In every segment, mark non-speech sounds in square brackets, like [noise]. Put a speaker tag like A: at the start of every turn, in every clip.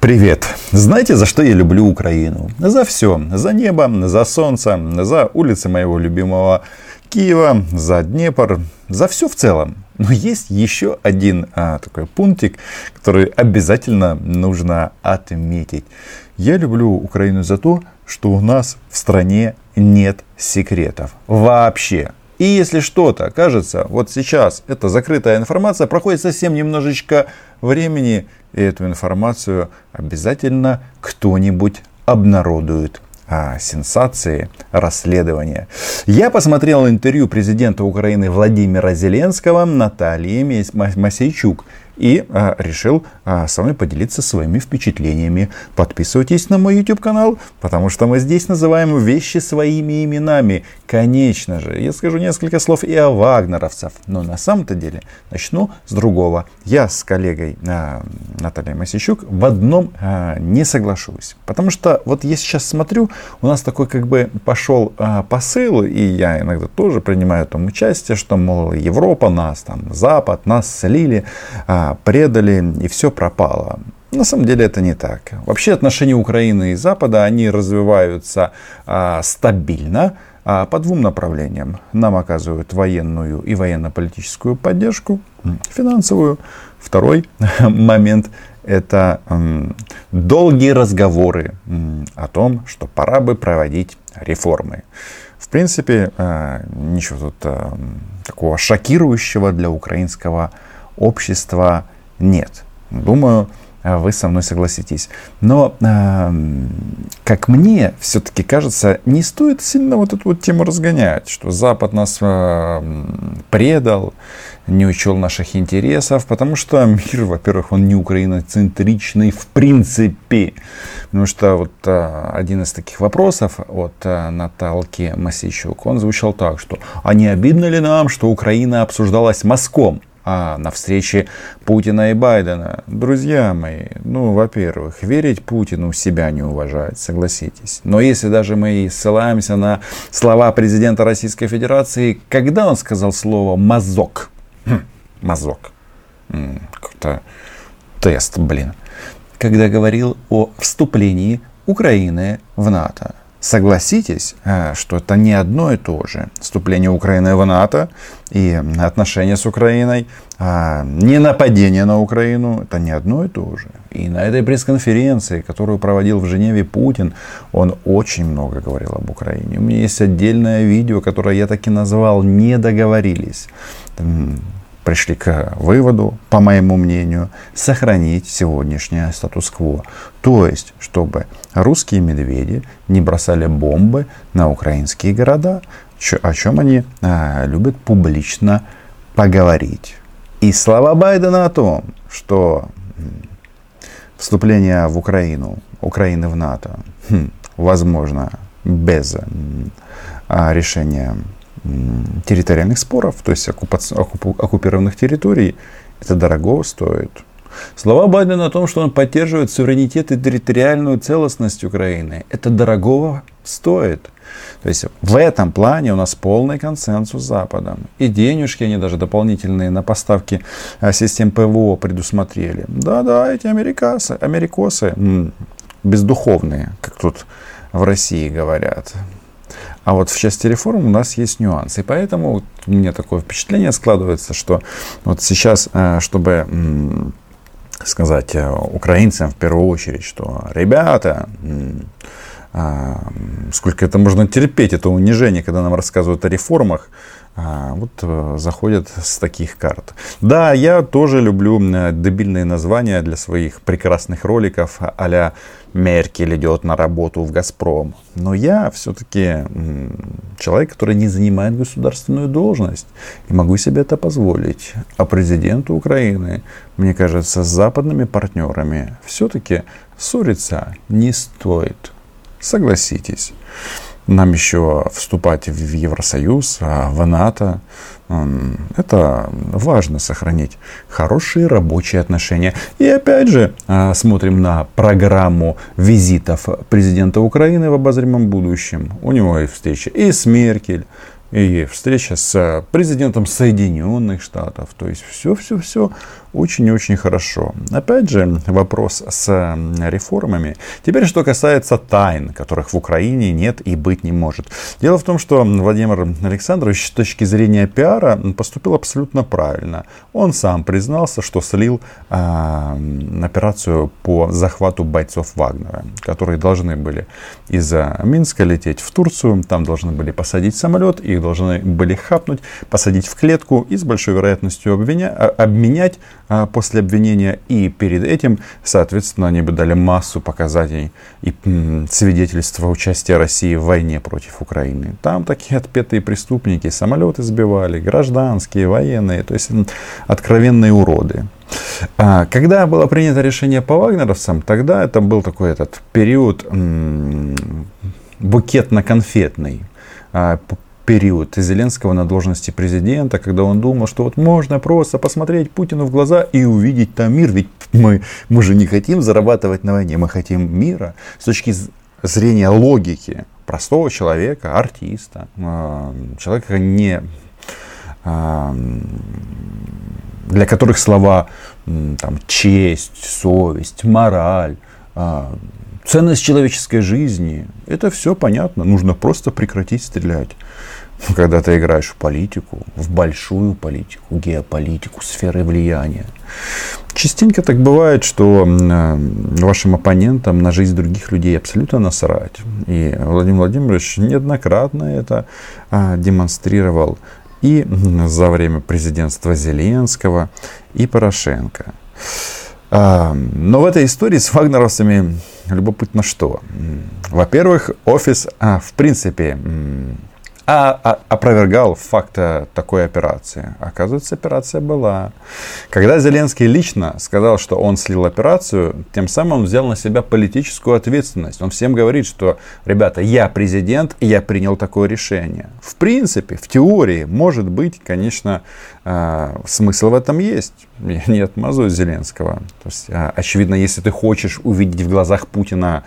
A: Привет! Знаете, за что я люблю Украину? За все. За небо, за солнце, за улицы моего любимого Киева, за Днепр, за все в целом. Но есть еще один а, такой пунктик, который обязательно нужно отметить. Я люблю Украину за то, что у нас в стране нет секретов. Вообще. И если что-то кажется, вот сейчас это закрытая информация, проходит совсем немножечко времени, и эту информацию обязательно кто-нибудь обнародует а, сенсации, расследования. Я посмотрел интервью президента Украины Владимира Зеленского Натальи Масейчук и а, решил а, с вами поделиться своими впечатлениями. Подписывайтесь на мой YouTube канал, потому что мы здесь называем вещи своими именами. Конечно же, я скажу несколько слов и о вагнеровцев, но на самом-то деле начну с другого. Я с коллегой а, Натальей Масичук в одном а, не соглашусь, потому что вот я сейчас смотрю, у нас такой как бы пошел а, посыл, и я иногда тоже принимаю там участие, что, мол, Европа нас, там, Запад нас слили, а, предали, и все пропало. На самом деле это не так. Вообще отношения Украины и Запада, они развиваются а, стабильно по двум направлениям. Нам оказывают военную и военно-политическую поддержку, финансовую. Второй [laughs] момент это долгие разговоры о том, что пора бы проводить реформы. В принципе, э, ничего тут э, такого шокирующего для украинского общества нет. Думаю, вы со мной согласитесь. Но, э, как мне все-таки кажется, не стоит сильно вот эту вот тему разгонять, что Запад нас э, предал, не учел наших интересов, потому что мир, во-первых, он не украиноцентричный в принципе. Потому что вот э, один из таких вопросов от э, Наталки Масичук, он звучал так, что «А не обидно ли нам, что Украина обсуждалась мазком?» а на встрече Путина и Байдена. Друзья мои, ну, во-первых, верить Путину себя не уважает, согласитесь. Но если даже мы ссылаемся на слова президента Российской Федерации, когда он сказал слово «мазок», мазок, как-то тест, блин, когда говорил о вступлении Украины в НАТО. Согласитесь, э, что это не одно и то же. Вступление Украины в НАТО и отношения с Украиной, а не нападение на Украину, это не одно и то же. И на этой пресс-конференции, которую проводил в Женеве Путин, он очень много говорил об Украине. У меня есть отдельное видео, которое я таки назвал «Не договорились» пришли к выводу, по моему мнению, сохранить сегодняшнее статус-кво. То есть, чтобы русские медведи не бросали бомбы на украинские города, о чем они а, любят публично поговорить. И слова Байдена о том, что вступление в Украину, Украины в НАТО, хм, возможно без а, решения территориальных споров, то есть оккупированных территорий, это дорого стоит. Слова Байдена о том, что он поддерживает суверенитет и территориальную целостность Украины, это дорогого стоит. То есть в этом плане у нас полный консенсус с Западом. И денежки они даже дополнительные на поставки а, систем ПВО предусмотрели. Да-да, эти америкосы, америкосы бездуховные, как тут в России говорят. А вот в части реформ у нас есть нюансы. И поэтому вот у меня такое впечатление складывается, что вот сейчас, э, чтобы сказать э, украинцам в первую очередь, что ребята, а, сколько это можно терпеть, это унижение, когда нам рассказывают о реформах, а, вот э, заходят с таких карт. Да, я тоже люблю дебильные названия для своих прекрасных роликов а Меркель идет на работу в Газпром. Но я все-таки человек, который не занимает государственную должность. И могу себе это позволить. А президенту Украины, мне кажется, с западными партнерами все-таки ссориться не стоит. Согласитесь нам еще вступать в Евросоюз, а в НАТО. Это важно сохранить хорошие рабочие отношения. И опять же, а, смотрим на программу визитов президента Украины в обозримом будущем. У него и встреча и с Меркель, и встреча с президентом Соединенных Штатов. То есть все-все-все очень и очень хорошо. Опять же, вопрос с реформами. Теперь, что касается тайн, которых в Украине нет и быть не может. Дело в том, что Владимир Александрович с точки зрения пиара поступил абсолютно правильно. Он сам признался, что слил э, операцию по захвату бойцов Вагнера, которые должны были из Минска лететь в Турцию, там должны были посадить самолет, их должны были хапнуть, посадить в клетку и с большой вероятностью обвиня, а, обменять а, после обвинения. И перед этим, соответственно, они бы дали массу показаний и свидетельства участия России в войне против Украины. Там такие отпетые преступники, самолеты сбивали, гражданские, военные, то есть откровенные уроды. А, когда было принято решение по вагнеровцам, тогда это был такой этот период букетно-конфетный а, период Зеленского на должности президента, когда он думал, что вот можно просто посмотреть Путину в глаза и увидеть там мир. Ведь мы, мы же не хотим зарабатывать на войне, мы хотим мира. С точки зрения логики простого человека, артиста, а, человека не а, для которых слова там, честь, совесть, мораль, а, ценность человеческой жизни, это все понятно. Нужно просто прекратить стрелять. Когда ты играешь в политику, в большую политику, геополитику, сферы влияния. Частенько так бывает, что э, вашим оппонентам на жизнь других людей абсолютно насрать. И Владимир Владимирович неоднократно это а, демонстрировал и за время президентства Зеленского и Порошенко. А, но в этой истории с вагнеровцами любопытно что. Во-первых, офис, а, в принципе, а, а, опровергал факт такой операции. Оказывается, операция была. Когда Зеленский лично сказал, что он слил операцию, тем самым взял на себя политическую ответственность. Он всем говорит, что, ребята, я президент, и я принял такое решение. В принципе, в теории, может быть, конечно, э, смысл в этом есть. Я не отмазываю Зеленского. То есть, э, очевидно, если ты хочешь увидеть в глазах Путина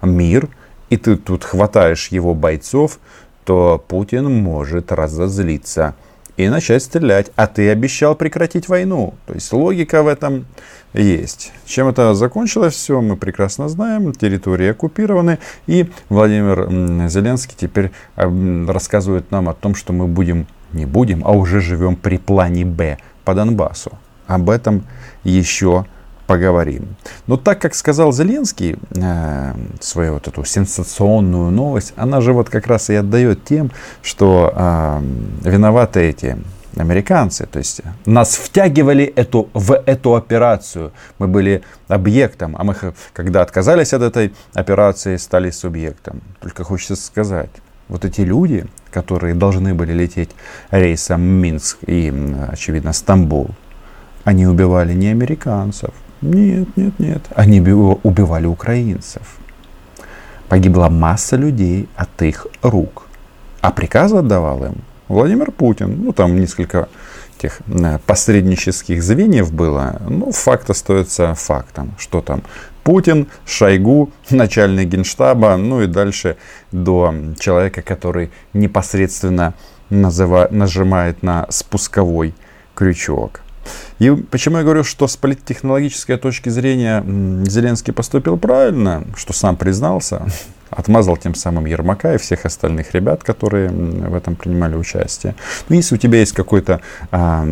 A: мир, и ты тут хватаешь его бойцов, то Путин может разозлиться и начать стрелять. А ты обещал прекратить войну. То есть логика в этом есть. Чем это закончилось все, мы прекрасно знаем. Территории оккупированы. И Владимир Зеленский теперь рассказывает нам о том, что мы будем, не будем, а уже живем при плане Б по Донбассу. Об этом еще поговорим. Но так как сказал Зеленский э, свою вот эту сенсационную новость, она же вот как раз и отдает тем, что э, виноваты эти американцы. То есть нас втягивали эту, в эту операцию. Мы были объектом, а мы, когда отказались от этой операции, стали субъектом. Только хочется сказать, вот эти люди, которые должны были лететь рейсом Минск и, очевидно, Стамбул, они убивали не американцев, нет, нет, нет. Они убивали украинцев. Погибла масса людей от их рук. А приказы отдавал им Владимир Путин. Ну, там несколько тех э, посреднических звеньев было. Ну, факт остается фактом. Что там? Путин, Шойгу, начальник генштаба, ну и дальше до человека, который непосредственно называ, нажимает на спусковой крючок. И почему я говорю, что с политтехнологической точки зрения Зеленский поступил правильно, что сам признался, [laughs] отмазал тем самым Ермака и всех остальных ребят, которые в этом принимали участие. Но ну, если у тебя есть какой-то а,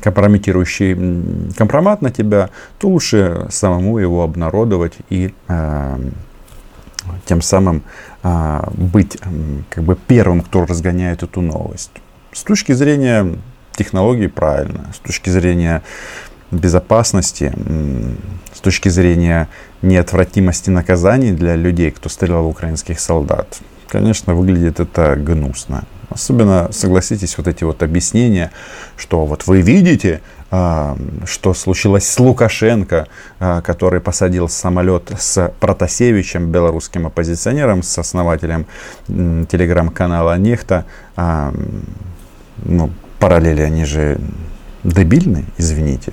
A: компрометирующий компромат на тебя, то лучше самому его обнародовать и а, тем самым а, быть как бы первым, кто разгоняет эту новость. С точки зрения технологии правильно, с точки зрения безопасности, с точки зрения неотвратимости наказаний для людей, кто стрелял в украинских солдат. Конечно, выглядит это гнусно. Особенно, согласитесь, вот эти вот объяснения, что вот вы видите, а, что случилось с Лукашенко, а, который посадил самолет с Протасевичем, белорусским оппозиционером, с основателем телеграм-канала Нехта. А, ну, параллели, они же дебильны, извините.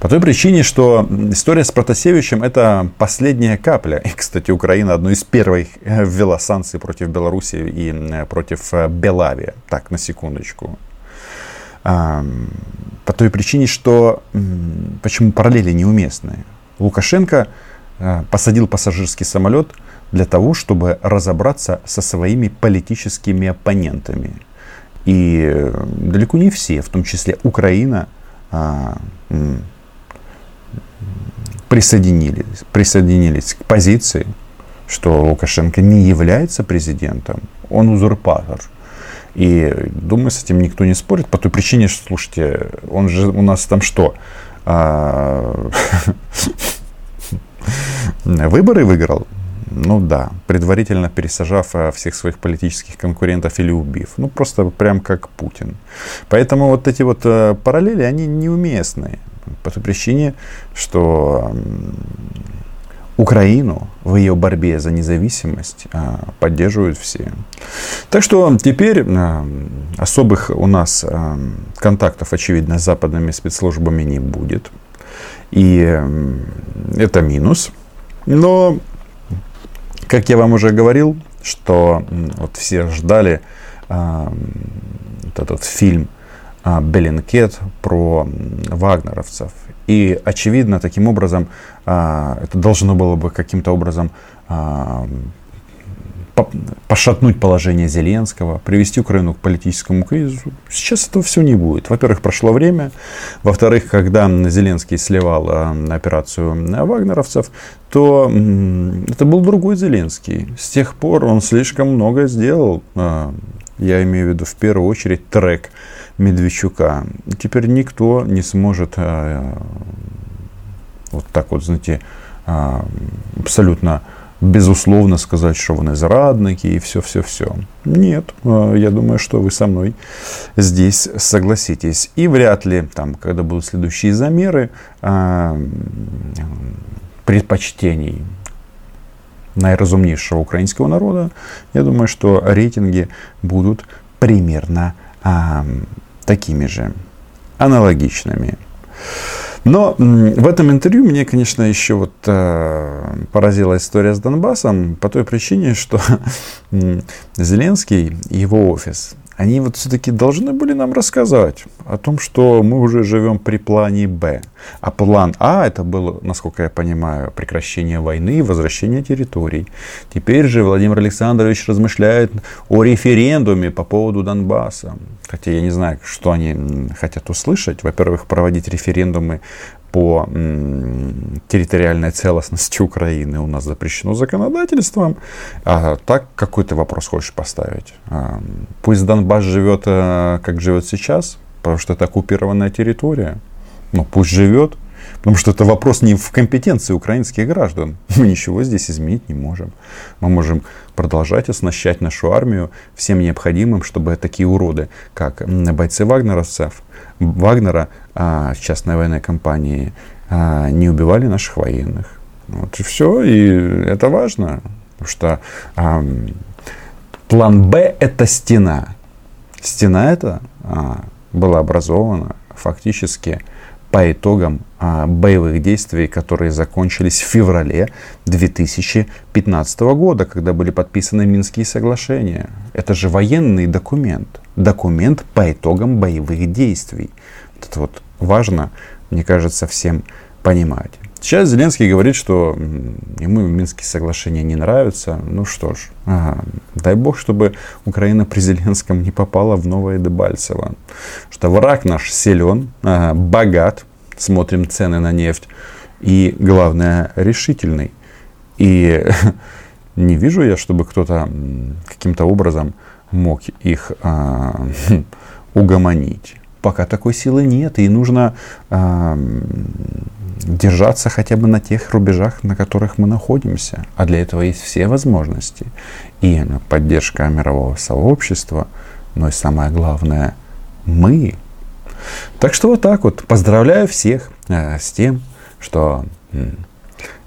A: По той причине, что история с Протасевичем это последняя капля. И, кстати, Украина одной из первых э, ввела санкции против Беларуси и э, против э, Белавия. Так, на секундочку. по той причине, что почему параллели неуместные. Лукашенко э, посадил пассажирский самолет для того, чтобы разобраться со своими политическими оппонентами. И э, далеко не все, в том числе Украина, а, присоединились, присоединились к позиции, что Лукашенко не является президентом, он узурпатор. И думаю, с этим никто не спорит по той причине, что, слушайте, он же у нас там что? А, [laughs] выборы выиграл? Ну да, предварительно пересажав а, всех своих политических конкурентов или убив. Ну просто прям как Путин. Поэтому вот эти вот а, параллели, они неуместные. По той причине, что Украину в ее борьбе за независимость а, поддерживают все. Так что теперь особых у нас контактов, очевидно, с западными спецслужбами не будет. И это минус. Но, как я вам уже говорил, что вот все ждали вот этот фильм Беллинкет про вагнеровцев. И, очевидно, таким образом, а, это должно было бы каким-то образом а, пошатнуть положение Зеленского, привести Украину к политическому кризису. Сейчас этого все не будет. Во-первых, прошло время. Во-вторых, когда Зеленский сливал а, операцию вагнеровцев, то это был другой Зеленский. С тех пор он слишком много сделал. Я имею в виду в первую очередь трек Медведчука. Теперь никто не сможет э, вот так вот, знаете, э, абсолютно безусловно сказать, что вы зрадники и все-все-все. Нет, э, я думаю, что вы со мной здесь согласитесь. И вряд ли, там, когда будут следующие замеры предпочтений найразумнейшего украинского народа, я думаю, что рейтинги будут примерно такими же, аналогичными. Но в этом интервью мне, конечно, еще вот э, поразила история с Донбассом по той причине, что [laughs] Зеленский и его офис они вот все-таки должны были нам рассказать о том, что мы уже живем при плане Б. А план А это было, насколько я понимаю, прекращение войны и возвращение территорий. Теперь же Владимир Александрович размышляет о референдуме по поводу Донбасса. Хотя я не знаю, что они хотят услышать. Во-первых, проводить референдумы по территориальной целостности Украины у нас запрещено законодательством. А так какой ты вопрос хочешь поставить? А, пусть Донбасс живет, э, как живет сейчас, потому что это оккупированная территория. Ну, пусть живет, Потому что это вопрос не в компетенции украинских граждан. [laughs] Мы ничего здесь изменить не можем. Мы можем продолжать оснащать нашу армию всем необходимым, чтобы такие уроды, как бойцы вагнеровцев, Вагнера, а, частной военной компании, а, не убивали наших военных. Вот и все, и это важно, потому что а, план Б это стена. Стена эта а, была образована фактически по итогам а, боевых действий, которые закончились в феврале 2015 года, когда были подписаны Минские соглашения. Это же военный документ. Документ по итогам боевых действий. Это вот важно, мне кажется, всем понимать. Сейчас Зеленский говорит, что ему Минские соглашения не нравятся. Ну что ж, ага, дай бог, чтобы Украина при Зеленском не попала в новое Дебальцево. Что враг наш силен, ага, богат, смотрим цены на нефть, и, главное, решительный. И [laughs] не вижу я, чтобы кто-то каким-то образом мог их а, [laughs] угомонить. Пока такой силы нет, и нужно а, держаться хотя бы на тех рубежах, на которых мы находимся. А для этого есть все возможности. И поддержка мирового сообщества, но и самое главное, мы. Так что вот так вот. Поздравляю всех э, с тем, что э,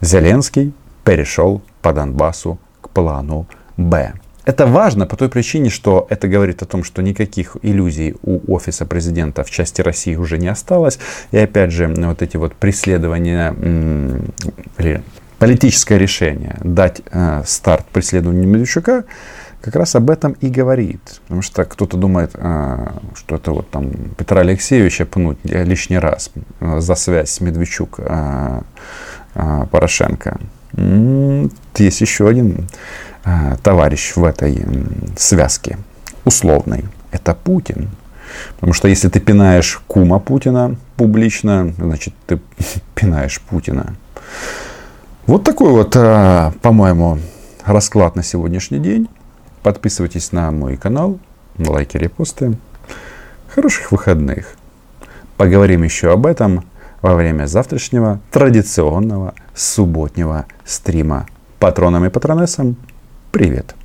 A: Зеленский перешел по Донбассу к плану Б. Это важно по той причине, что это говорит о том, что никаких иллюзий у офиса президента в части России уже не осталось. И опять же, вот эти вот преследования, политическое решение дать э, старт преследованию Медведчука,
B: как раз об этом и говорит. Потому что кто-то думает, а, что это вот там Петра Алексеевича пнуть лишний раз за связь с Медведчук а, а, Порошенко. Есть еще один товарищ в этой связке условной. Это Путин. Потому что если ты пинаешь кума Путина публично, значит, ты [laughs] пинаешь Путина. Вот такой вот, по-моему, расклад на сегодняшний день. Подписывайтесь на мой канал, лайки, репосты. Хороших выходных. Поговорим еще об этом во время завтрашнего традиционного субботнего стрима. Патронам и патронессам привет!